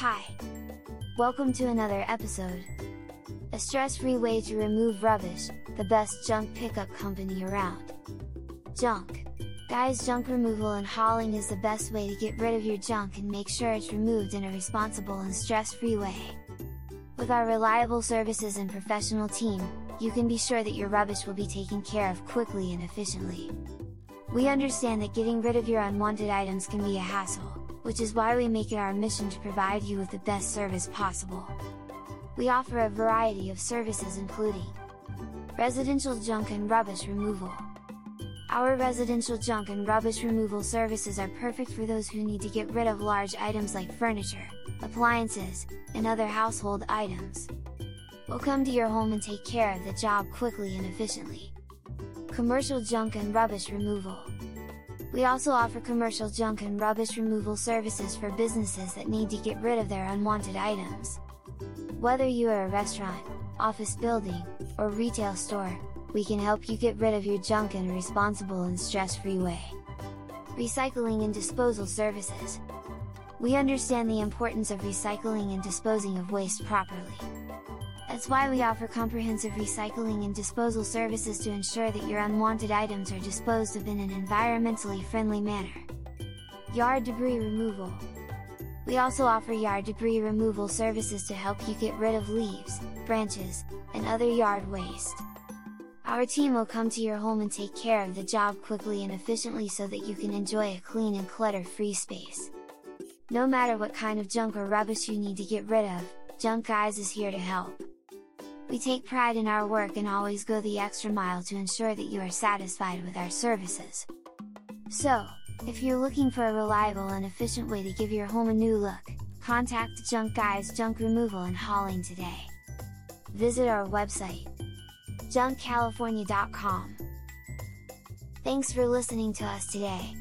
Hi! Welcome to another episode. A stress-free way to remove rubbish, the best junk pickup company around. Junk. Guys junk removal and hauling is the best way to get rid of your junk and make sure it's removed in a responsible and stress-free way. With our reliable services and professional team, you can be sure that your rubbish will be taken care of quickly and efficiently. We understand that getting rid of your unwanted items can be a hassle, which is why we make it our mission to provide you with the best service possible. We offer a variety of services including Residential junk and rubbish removal. Our residential junk and rubbish removal services are perfect for those who need to get rid of large items like furniture, appliances, and other household items. We'll come to your home and take care of the job quickly and efficiently. Commercial junk and rubbish removal. We also offer commercial junk and rubbish removal services for businesses that need to get rid of their unwanted items. Whether you are a restaurant, office building, or retail store, we can help you get rid of your junk in a responsible and stress-free way. Recycling and disposal services. We understand the importance of recycling and disposing of waste properly. That's why we offer comprehensive recycling and disposal services to ensure that your unwanted items are disposed of in an environmentally friendly manner. Yard debris removal. We also offer yard debris removal services to help you get rid of leaves, branches, and other yard waste. Our team will come to your home and take care of the job quickly and efficiently so that you can enjoy a clean and clutter-free space. No matter what kind of junk or rubbish you need to get rid of, Junk Guys is here to help. We take pride in our work and always go the extra mile to ensure that you are satisfied with our services. So, if you're looking for a reliable and efficient way to give your home a new look, contact Junk Guys Junk Removal and Hauling today. Visit our website, junkcalifornia.com. Thanks for listening to us today.